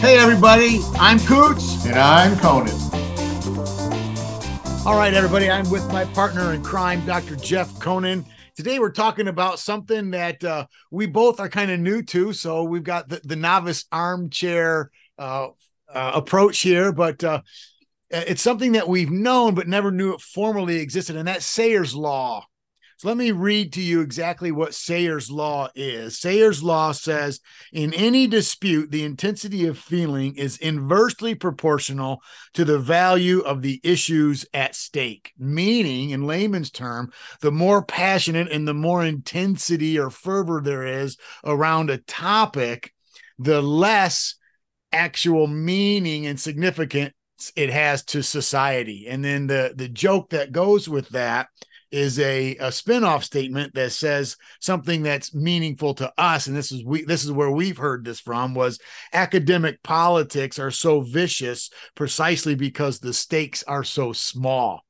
Hey, everybody, I'm Kutz. And I'm Konin. All right, everybody, I'm with my partner in crime, Dr. Jeff Konin. Today, we're talking about something that uh, we both are kind of new to. So, we've got the, the novice armchair uh, uh, approach here, but uh, it's something that we've known but never knew it formally existed, and that's Sayre's Law. So let me read to you exactly what Sayre's law is. Sayre's law says in any dispute, the intensity of feeling is inversely proportional to the value of the issues at stake. Meaning, in layman's term, the more passionate and the more intensity or fervor there is around a topic, the less actual meaning and significance it has to society. And then the the joke that goes with that is a, a spin-off statement that says something that's meaningful to us. And this is we this is where we've heard this from was academic politics are so vicious precisely because the stakes are so small.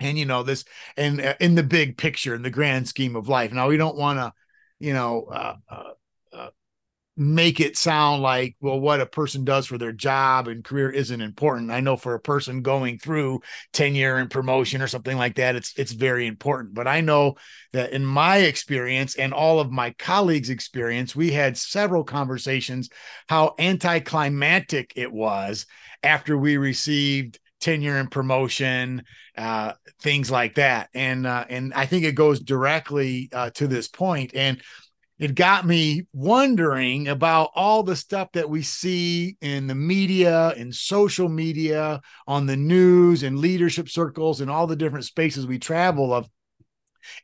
And you know this and uh, in the big picture in the grand scheme of life. Now we don't want to you know uh, uh, make it sound like well what a person does for their job and career isn't important. I know for a person going through tenure and promotion or something like that it's it's very important. But i know that in my experience and all of my colleagues experience we had several conversations how anticlimactic it was after we received tenure and promotion uh, things like that. And uh, and i think it goes directly uh, to this point. And it got me wondering about all the stuff that we see in the media in social media on the news and leadership circles and all the different spaces we travel of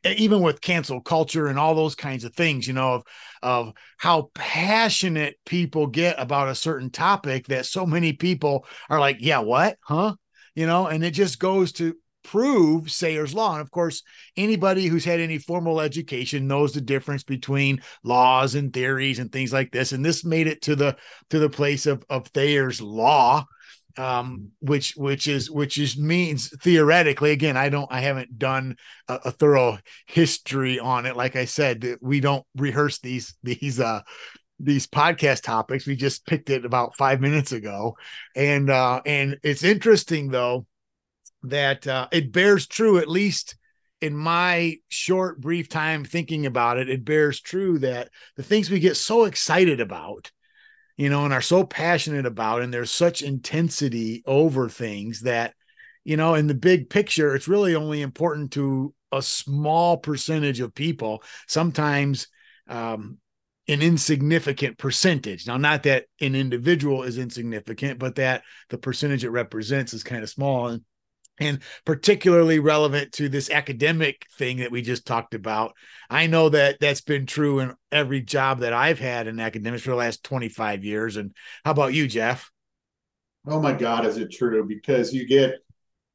even with cancel culture and all those kinds of things you know of of how passionate people get about a certain topic that so many people are like yeah what? Huh? You know and it just goes to prove Sayre's law. And of course, anybody who's had any formal education knows the difference between laws and theories and things like this. And this made it to the to the place of of Thayer's law, um, which which is which is means theoretically. Again, I don't I haven't done a, a thorough history on it. Like I said, we don't rehearse these these uh these podcast topics. We just picked it about five minutes ago, and uh, and it's interesting though that uh, it bears true, at least in my short, brief time thinking about it, it bears true that the things we get so excited about, you know, and are so passionate about, and there's such intensity over things that, you know, in the big picture, it's really only important to a small percentage of people. Sometimes, um, an insignificant percentage. Now, not that an individual is insignificant, but that the percentage it represents is kind of small. And and particularly relevant to this academic thing that we just talked about. I know that that's been true in every job that I've had in academics for the last 25 years. And how about you, Jeff? Oh my God, is it true? Because you get,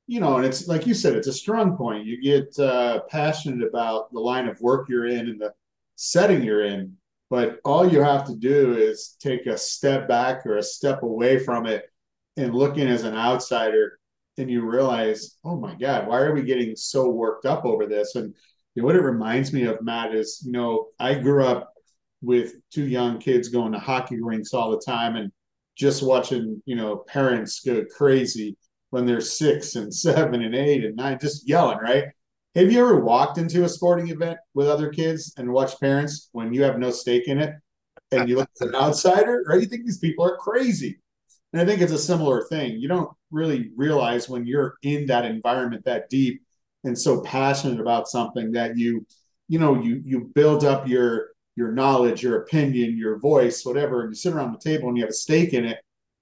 you know, and it's like you said, it's a strong point. You get uh, passionate about the line of work you're in and the setting you're in, but all you have to do is take a step back or a step away from it and looking as an outsider and you realize, oh my God, why are we getting so worked up over this? And you know, what it reminds me of, Matt, is you know, I grew up with two young kids going to hockey rinks all the time and just watching, you know, parents go crazy when they're six and seven and eight and nine, just yelling, right? Have you ever walked into a sporting event with other kids and watched parents when you have no stake in it and you look at an outsider, right? You think these people are crazy. And I think it's a similar thing. You don't really realize when you're in that environment that deep and so passionate about something that you, you know, you you build up your your knowledge, your opinion, your voice, whatever, and you sit around the table and you have a stake in it.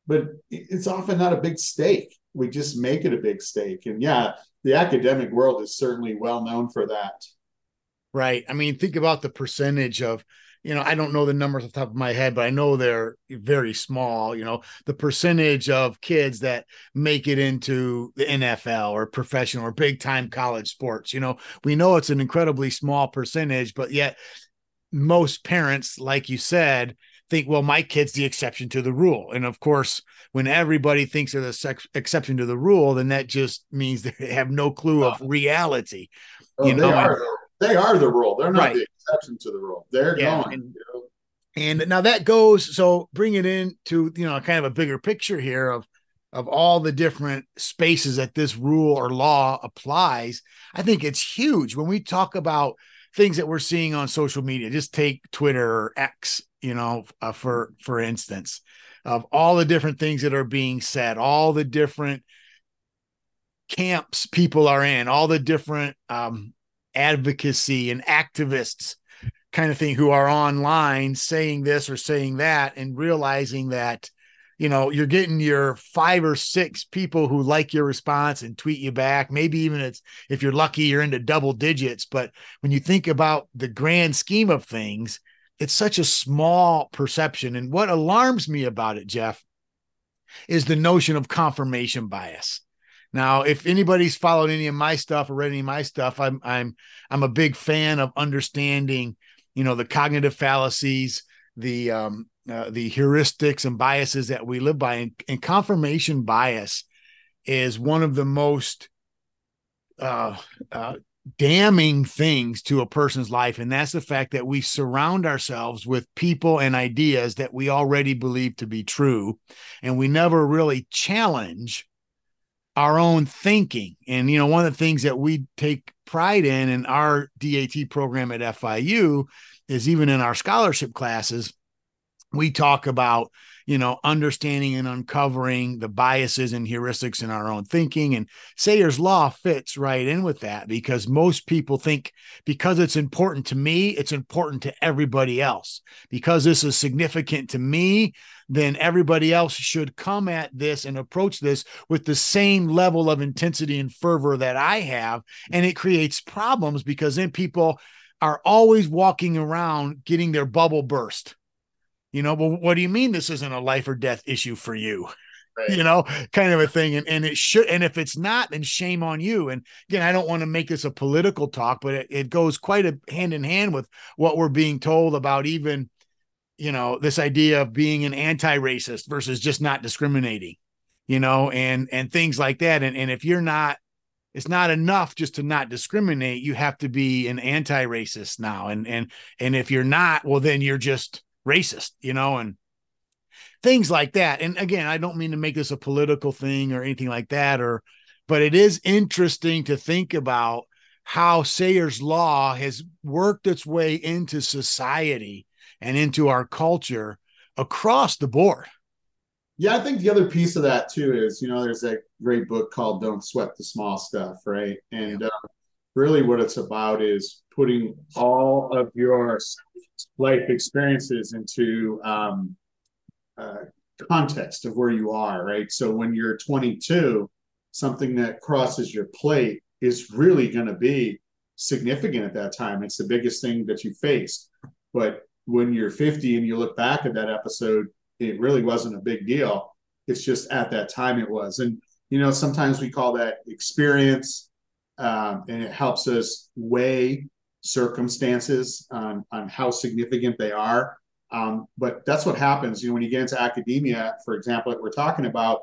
But it's often not a big stake. We just make it a big stake. And yeah, the academic world is certainly well known for that. Right. I mean, think about the percentage of you know, I don't know the numbers off the top of my head, but I know they're very small. You know, the percentage of kids that make it into the NFL or professional or big time college sports, you know, we know it's an incredibly small percentage, but yet most parents, like you said, think, well, my kid's the exception to the rule. And of course, when everybody thinks they're the sex- exception to the rule, then that just means they have no clue of oh. reality. Oh, you know, they are, the rule. They're not right. the exception to the rule. They're yeah, going. And, you know? And now that goes so bring it into you know kind of a bigger picture here of of all the different spaces that this rule or law applies. I think it's huge when we talk about things that we're seeing on social media. Just take Twitter or X, you know, uh, for for instance, of all the different things that are being said, all the different camps people are in, all the different um, advocacy and activists kind of thing who are online saying this or saying that and realizing that you know you're getting your five or six people who like your response and tweet you back. Maybe even it's if you're lucky you're into double digits. But when you think about the grand scheme of things it's such a small perception. And what alarms me about it jeff is the notion of confirmation bias now, if anybody's followed any of my stuff or read any of my stuff, I'm I'm I'm a big fan of understanding, you know, the cognitive fallacies, the um, uh, the heuristics and biases that we live by, and, and confirmation bias is one of the most uh, uh, damning things to a person's life, and that's the fact that we surround ourselves with people and ideas that we already believe to be true, and we never really challenge our own thinking. And, you know, one of the things that we take pride in in our DAT program at FIU is even in our scholarship classes, we talk about, you know, understanding and uncovering the biases and heuristics in our own thinking. And Sayre's Law fits right in with that because most people think because it's important to me, it's important to everybody else. Because this is significant to me, then everybody else should come at this and approach this with the same level of intensity and fervor that I have. And it creates problems because then people are always walking around getting their bubble burst. You know, well, what do you mean this isn't a life or death issue for you? Right. you know, kind of a thing. And, and it should, and if it's not, then shame on you. And again, I don't want to make this a political talk, but it, it goes quite a hand in hand with what we're being told about even you know this idea of being an anti-racist versus just not discriminating you know and and things like that. And and if you're not it's not enough just to not discriminate you have to be an anti-racist now. And and and if you're not well then you're just racist you know and things like that. And again i don't mean to make this a political thing or anything like that or but it is interesting to think about how Sayre's law has worked its way into society and into our culture across the board. Yeah, I think the other piece of that too is, you know, there's that great book called Don't Sweat the Small Stuff, right? And yeah. uh, really what it's about is putting all of your life experiences into um, uh, context of where you are, right? So when you're 22, something that crosses your plate is really going to be significant at that time. It's the biggest thing that you face. But when you're 50 and you look back at that episode, it really wasn't a big deal. It's just at that time it was. And, you know, sometimes we call that experience, um, and it helps us weigh circumstances on, on how significant they are. Um, but that's what happens, you know, when you get into academia, for example, that we're talking about,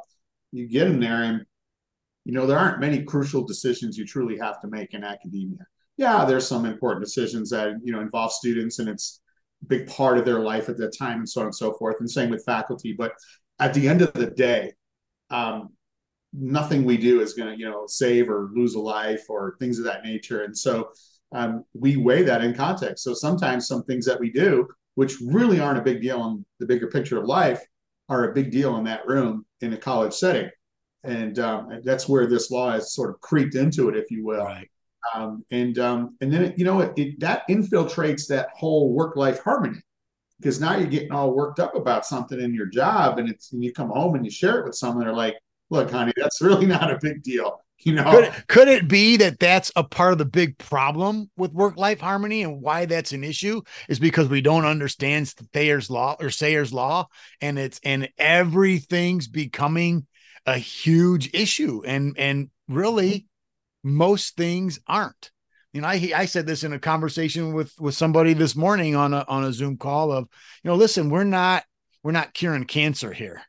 you get in there and, you know, there aren't many crucial decisions you truly have to make in academia. Yeah, there's some important decisions that, you know, involve students and it's, big part of their life at that time and so on and so forth. And same with faculty. But at the end of the day um, nothing we do is going to you know save or lose a life or things of that nature. And so um, we weigh that in context. So sometimes some things that we do which really aren't a big deal in the bigger picture of life are a big deal in that room in a college setting. And um, that's where this law has sort of creeped into it if you will. Right. Um, and um, and then it, you know it, it, that infiltrates that whole work life harmony because now you're getting all worked up about something in your job, and it's and you come home and you share it with someone. They're like, "Look, honey, that's really not a big deal." You know, could, could it be that that's a part of the big problem with work life harmony and why that's an issue is because we don't understand Thayer's law or Sayre's law, and it's and everything's becoming a huge issue, and and really most things aren't. You know, I I said this in a conversation with with somebody this morning on a on a Zoom call of, you know, listen, we're not we're not curing cancer here.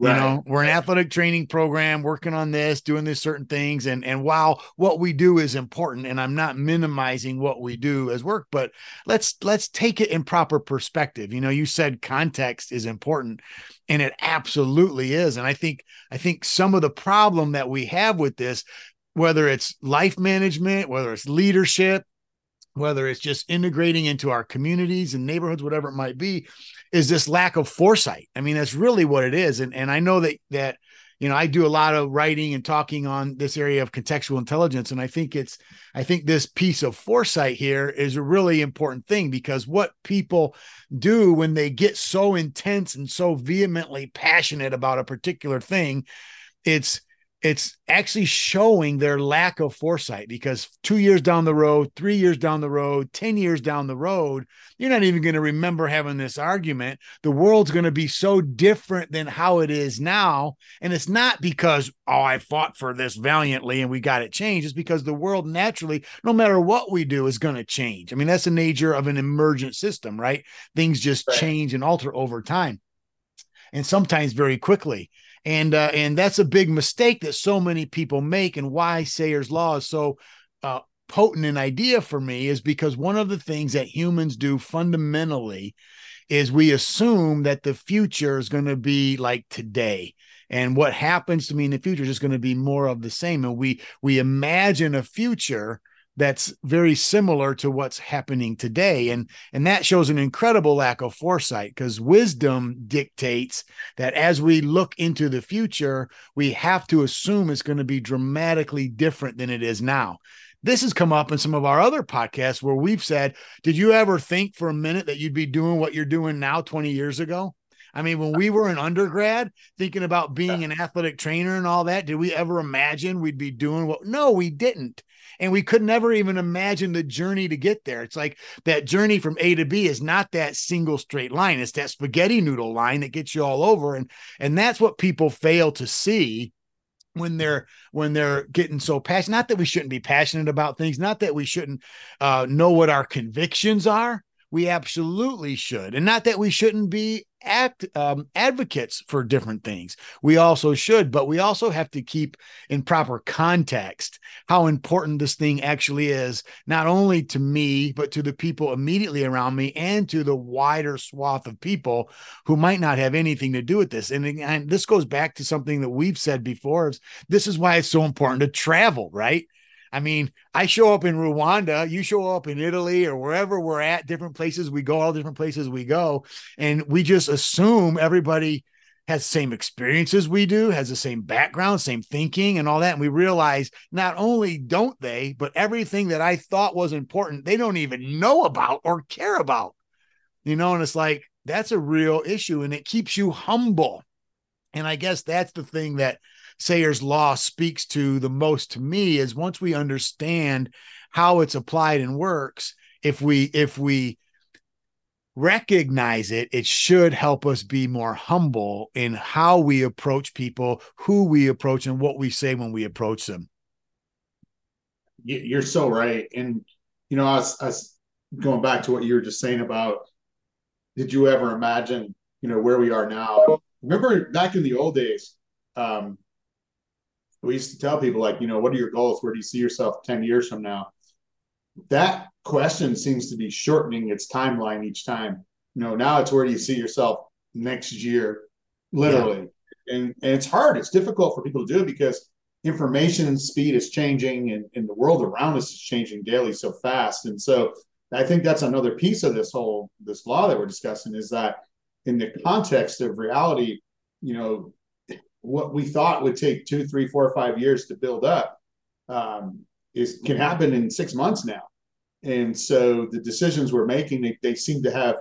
Right. You know, we're an athletic training program working on this, doing these certain things. And and while what we do is important, and I'm not minimizing what we do as work, but let's let's take it in proper perspective. You know, you said context is important, and it absolutely is. And I think I think some of the problem that we have with this, whether it's life management, whether it's leadership, whether it's just integrating into our communities and neighborhoods, whatever it might be, is this lack of foresight. I mean, that's really what it is. And and I know that that you know, I do a lot of writing and talking on this area of contextual intelligence. And I think it's, I think this piece of foresight here is a really important thing because what people do when they get so intense and so vehemently passionate about a particular thing, it's, it's actually showing their lack of foresight because two years down the road, three years down the road, 10 years down the road, you're not even going to remember having this argument. The world's going to be so different than how it is now. And it's not because, oh, I fought for this valiantly and we got it changed. It's because the world naturally, no matter what we do, is going to change. I mean, that's the nature of an emergent system, right? Things just right. change and alter over time and sometimes very quickly and uh, and that's a big mistake that so many people make and why Sayre's law is so uh, potent an idea for me is because one of the things that humans do fundamentally is we assume that the future is going to be like today. And what happens to me in the future is just going to be more of the same. And we we imagine a future that's very similar to what's happening today. And and that shows an incredible lack of foresight because wisdom dictates that as we look into the future we have to assume it's going to be dramatically different than it is now. This has come up in some of our other podcasts where we've said did you ever think for a minute that you'd be doing what you're doing now 20 years ago I mean, when we were in undergrad thinking about being an athletic trainer and all that, did we ever imagine we'd be doing what? No, we didn't. And we could never even imagine the journey to get there. It's like that journey from A to B is not that single straight line. It's that spaghetti noodle line that gets you all over. And and that's what people fail to see when they're when they're getting so passionate not that we shouldn't be passionate about things not that we shouldn't uh, know what our convictions are we absolutely should and not that we shouldn't be act um, advocates for different things. We also should, but we also have to keep in proper context how important this thing actually is, not only to me, but to the people immediately around me and to the wider swath of people who might not have anything to do with this. And, and this goes back to something that we've said before. Is this is why it's so important to travel, right? I mean, I show up in Rwanda, you show up in Italy or wherever we're at, different places we go, all different places we go, and we just assume everybody has the same experiences we do, has the same background, same thinking, and all that. And we realize not only don't they, but everything that I thought was important, they don't even know about or care about. You know, and it's like that's a real issue, and it keeps you humble. And I guess that's the thing that Sayre's law speaks to the most to me is once we understand how it's applied and works, if we if we recognize it, it should help us be more humble in how we approach people, who we approach, and what we say when we approach them. You're so right. And, you know, I was, I was going back to what you were just saying about did you ever imagine, you know, where we are now? Remember back in the old days, um, we used to tell people like, you know, what are your goals? Where do you see yourself 10 years from now? That question seems to be shortening its timeline each time. You know, now it's where do you see yourself next year, literally. Yeah. And and it's hard. It's difficult for people to do it because information and speed is changing and, and the world around us is changing daily so fast. And so I think that's another piece of this whole this law that we're discussing is that in the context of reality, you know, what we thought would take two, three, four, five years to build up um, is can happen in six months now. And so the decisions we're making, they, they seem to have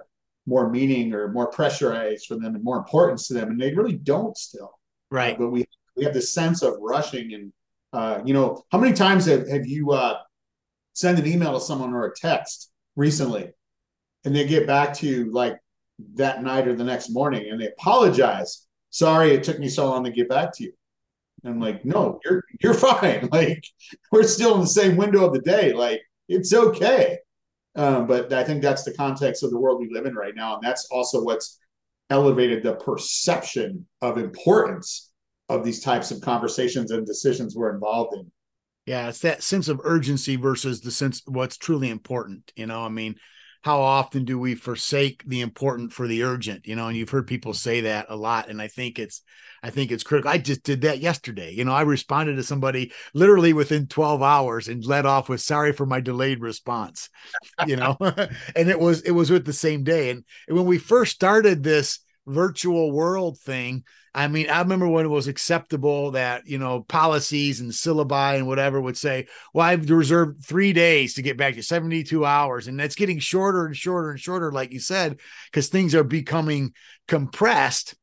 more meaning or more pressurized for them and more importance to them. And they really don't still. Right. Uh, but we, we have this sense of rushing and, uh, you know, how many times have, have you uh, sent an email to someone or a text recently and they get back to you like that night or the next morning and they apologize sorry it took me so long to get back to you. And I'm like, no, you're you're fine. Like we're still in the same window of the day. Like it's okay. Um, but I think that's the context of the world we live in right now, and that's also what's elevated the perception of importance of these types of conversations and decisions we're involved in. Yeah, it's that sense of urgency versus the sense what's truly important. You know, I mean, how often do we forsake the important for the urgent? You know, and you've heard people say that a lot, and I think it's I think it's critical. I just did that yesterday. You know, I responded to somebody literally within 12 hours and led off with sorry for my delayed response. You know, and it was it was with the same day. And when we first started this virtual world thing, I mean, I remember when it was acceptable that, you know, policies and syllabi and whatever would say, well, I've reserved three days to get back to 72 hours. And that's getting shorter and shorter and shorter, like you said, because things are becoming compressed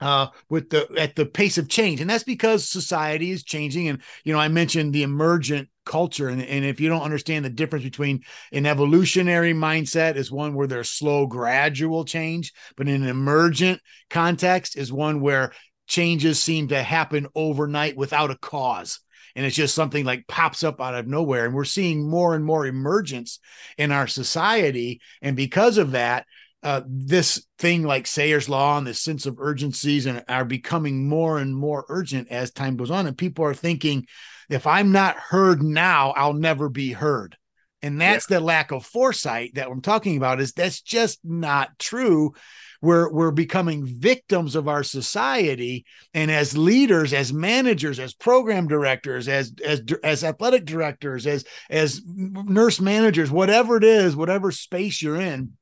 uh, with the at the pace of change, and that's because society is changing. And you know, I mentioned the emergent culture, and, and if you don't understand the difference between an evolutionary mindset is one where there's slow, gradual change, but in an emergent context is one where changes seem to happen overnight without a cause. And it's just something like pops up out of nowhere. And we're seeing more and more emergence in our society. And because of that uh, this thing like Sayre's Law and this sense of urgencies and are becoming more and more urgent as time goes on. And people are thinking, if I'm not heard now, I'll never be heard. And that's yeah. the lack of foresight that I'm talking about. Is that's just not true. We're we're becoming victims of our society, and as leaders, as managers, as program directors, as as as athletic directors, as as nurse managers, whatever it is, whatever space you're in,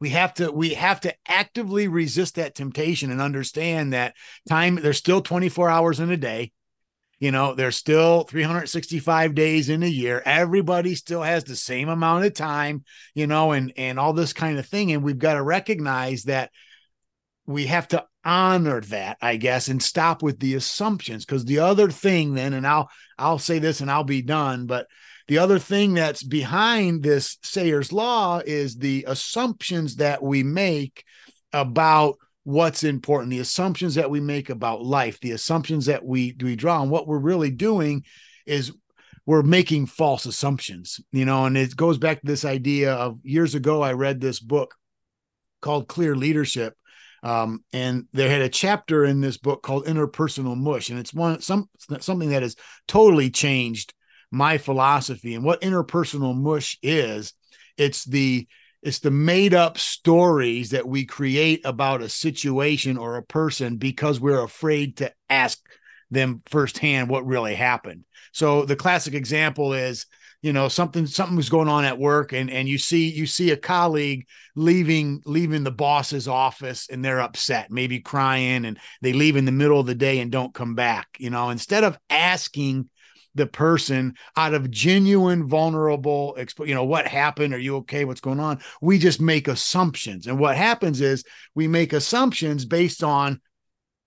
we have to we have to actively resist that temptation and understand that time there's still 24 hours in a day you know there's still 365 days in a year. Everybody still has the same amount of time you know and and all this kind of thing. And we've got to recognize that we have to honor that i guess and stop with the assumptions. Because the other thing then and i'll i'll say this and i'll be done but the other thing that's behind this Sayre's law is the assumptions that we make about what's important, the assumptions that we make about life, the assumptions that we we draw. And what we're really doing is we're making false assumptions, you know, and it goes back to this idea of years ago, I read this book called Clear Leadership. Um, and there had a chapter in this book called interpersonal mush and it's one some something that has totally changed my philosophy and what interpersonal mush is it's the it's the made up stories that we create about a situation or a person because we're afraid to ask them firsthand what really happened. So the classic example is you know something something was going on at work and and you see you see a colleague leaving leaving the boss's office and they're upset maybe crying and they leave in the middle of the day and don't come back you know instead of asking the person out of genuine vulnerable you know what happened? Are you okay? What's going on? We just make assumptions. And what happens is we make assumptions based on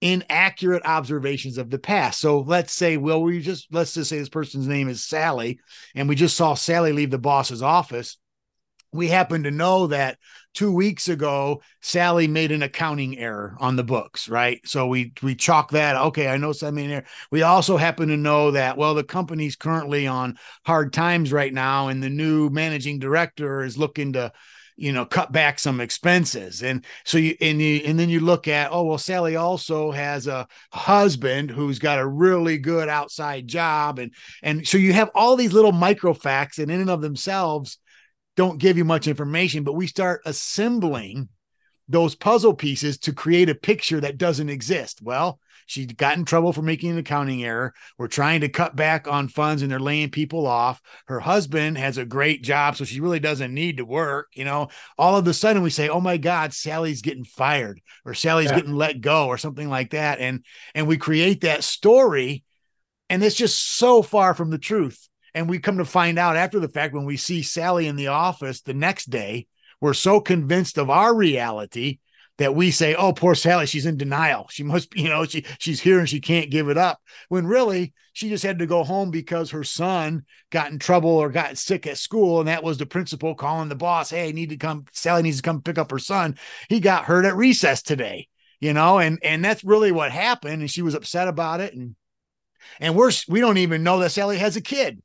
inaccurate observations of the past. So let's say well we just let's just say this person's name is sally and we just saw sally leave the boss's office we happen to know that two weeks ago sally made an accounting error on the books right? So we we chalk that okay i know something there we also happen to know that well the company's currently on hard times right now and the new managing director is looking to you know cut back some expenses. And so you and you and then you look at oh well sally also has a husband who's got a really good outside job. And and so you have all these little micro facts and in and of themselves don't give you much information, but we start assembling those puzzle pieces to create a picture that doesn't exist. Well, she got in trouble for making an accounting error. We're trying to cut back on funds and they're laying people off. Her husband has a great job, so she really doesn't need to work. You know, all of a sudden we say, "Oh my God, Sally's getting fired," or "Sally's yeah. getting let go," or something like that, and and we create that story, and it's just so far from the truth. And we come to find out after the fact when we see Sally in the office the next day, we're so convinced of our reality that we say, "Oh, poor Sally, she's in denial. She must be, you know, she she's here and she can't give it up." When really, she just had to go home because her son got in trouble or got sick at school, and that was the principal calling the boss, "Hey, I need to come. Sally needs to come pick up her son. He got hurt at recess today." You know, and and that's really what happened, and she was upset about it, and and we're we don't even know that Sally has a kid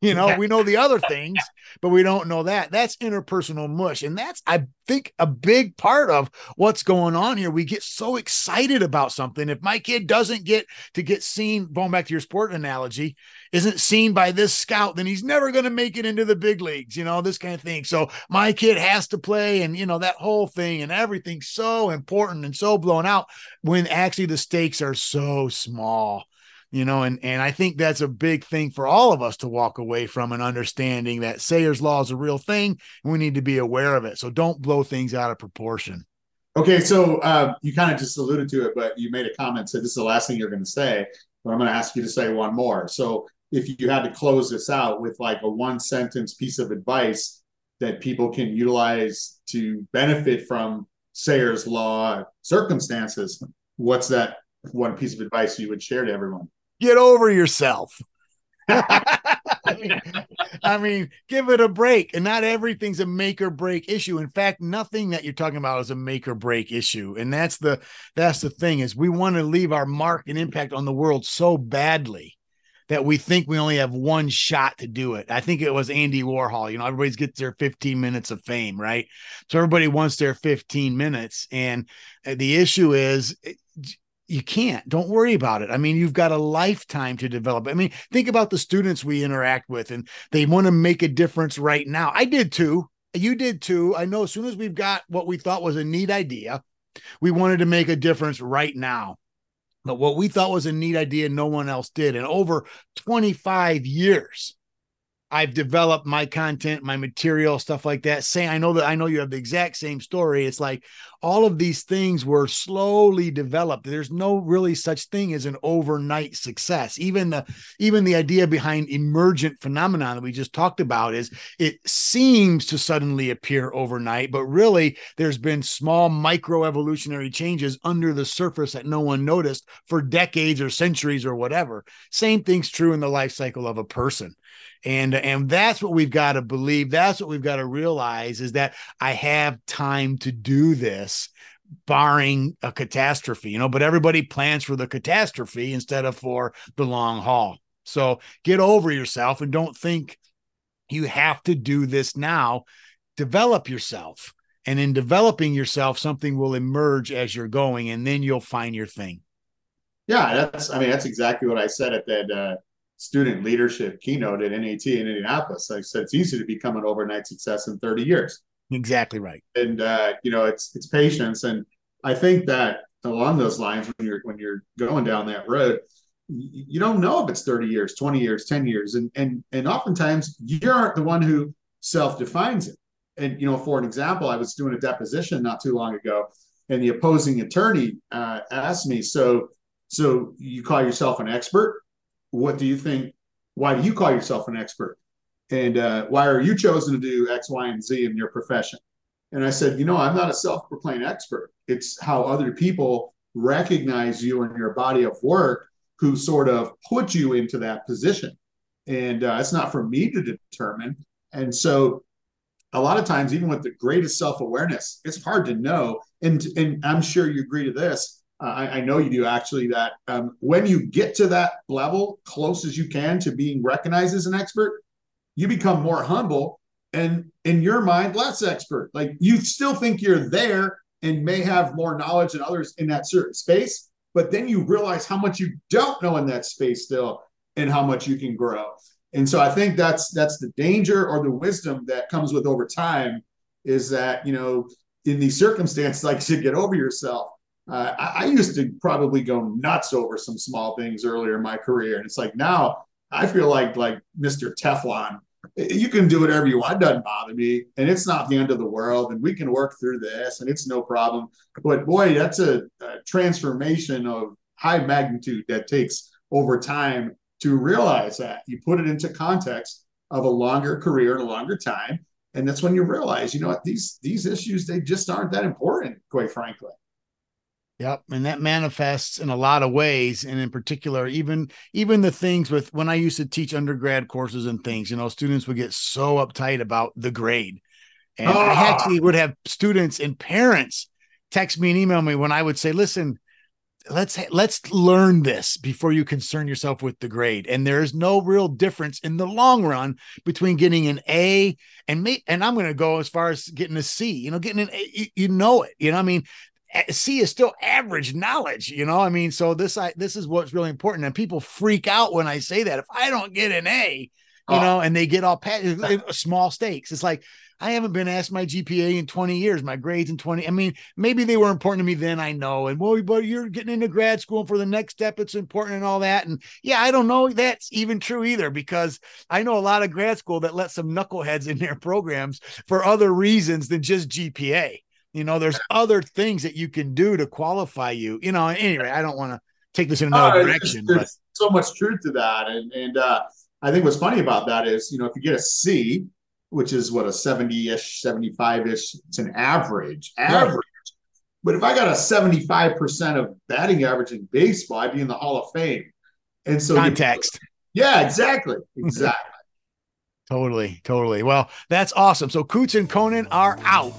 You know, we know the other things, but we don't know that. That's interpersonal mush. And that's, I think, a big part of what's going on here. We get so excited about something. If my kid doesn't get to get seen, going back to your sport analogy, isn't seen by this scout, then he's never going to make it into the big leagues, you know, this kind of thing. So my kid has to play, and, you know, that whole thing and everything's so important and so blown out when actually the stakes are so small you know and and i think that's a big thing for all of us to walk away from and understanding that Sayre's law is a real thing and we need to be aware of it. So don't blow things out of proportion. Okay so uh, you kind of just alluded to it but you made a comment said this is the last thing you're going to say but i'm going to ask you to say one more. So if you had to close this out with like a one sentence piece of advice that people can utilize to benefit from Sayre's law circumstances what's that one piece of advice you would share to everyone get over yourself. I, mean, I mean, give it a break. And not everything's a make or break issue. In fact, nothing that you're talking about is a make or break issue. And that's the that's the thing is we want to leave our mark and impact on the world so badly that we think we only have one shot to do it. I think it was Andy Warhol. You know, everybody's gets their 15 minutes of fame, right? So everybody wants their 15 minutes. And uh, the issue is you can't don't worry about it. I mean you've got a lifetime to develop. I mean think about the students we interact with and they want to make a difference right now. I did too. You did too. I know as soon as we've got what we thought was a neat idea we wanted to make a difference right now. But what we thought was a neat idea no one else did. And over 25 years I've developed my content, my material, stuff like that. Say, I know that I know you have the exact same story. It's like all of these things were slowly developed. There's no really such thing as an overnight success. Even the even the idea behind emergent phenomenon that we just talked about is it seems to suddenly appear overnight, but really there's been small micro evolutionary changes under the surface that no one noticed for decades or centuries or whatever. Same thing's true in the life cycle of a person and and that's what we've got to believe that's what we've got to realize is that i have time to do this barring a catastrophe you know but everybody plans for the catastrophe instead of for the long haul so get over yourself and don't think you have to do this now develop yourself and in developing yourself something will emerge as you're going and then you'll find your thing yeah that's i mean that's exactly what i said at that uh student leadership keynote at NAT in Indianapolis. I said it's easy to become an overnight success in 30 years. Exactly right. And uh, you know, it's it's patience. And I think that along those lines, when you're when you're going down that road, you don't know if it's 30 years, 20 years, 10 years. And and and oftentimes you aren't the one who self-defines it. And you know, for an example, I was doing a deposition not too long ago, and the opposing attorney uh, asked me, "So, so you call yourself an expert?" what do you think? Why do you call yourself an expert? And uh, why are you chosen to do X, Y, and Z in your profession? And I said, you know, I'm not a self proclaimed expert. It's how other people recognize you in your body of work who sort of put you into that position. And uh, it's not for me to determine. And so a lot of times, even with the greatest self awareness, it's hard to know. And, and I'm sure you agree to this uh, I, I, know you do actually, that um, when you get to that level, close as you can to being recognized as an expert, you become more humble and in your mind, less expert. Like you still think you're there and may have more knowledge than others in that certain space, but then you realize how much you don't know in that space still and how much you can grow. And so I think that's that's the danger or the wisdom that comes with over time is that, you know, in these circumstances, like you should get over yourself uh, I, I, used to probably go nuts over some small things earlier in my career, and it's like now I feel like like Mr. Teflon. You can do whatever you want; it doesn't bother me, and it's not the end of the world, and we can work through this, and it's no problem. But boy, that's a, a transformation of high magnitude that takes over time to realize that you put it into context of a longer career and a longer time and that's when you realize you know what these these issues they just aren't that important quite frankly Yep, and that manifests in a lot of ways, and in particular, even even the things with when I used to teach undergrad courses and things, you know, students would get so uptight about the grade, and oh. I actually ah! would have students and parents text me and email me when I would say, "Listen, let's let's learn this before you concern yourself with the grade and there's no real difference in the long run between getting an a and me and i'm going to go as far as getting a c you know getting an a you, you know it you know i mean C is still average knowledge, you know. I mean, so this I this is what's really important, and people freak out when I say that. If I don't get an A, you oh. know, and they get all pat- small stakes, it's like I haven't been asked my GPA in 20 years, my grades in 20. I mean, maybe they were important to me then, I know. And well, but you're getting into grad school for the next step, it's important and all that. And yeah, I don't know that's even true either because I know a lot of grad school that let some knuckleheads in their programs for other reasons than just GPA. You know, there's other things that you can do to qualify you. You know, anyway, I don't want to take this in another direction. There's, but so much truth to that. And and uh I think what's funny about that is, you know, if you get a C, which is what a 70-ish, 75-ish, it's an average, average. Right. But if I got a 75% of batting average in baseball, I'd be in the Hall of Fame. And so context. You, yeah, exactly. Exactly. totally, totally. Well, that's awesome. So Kutz and Konin are out.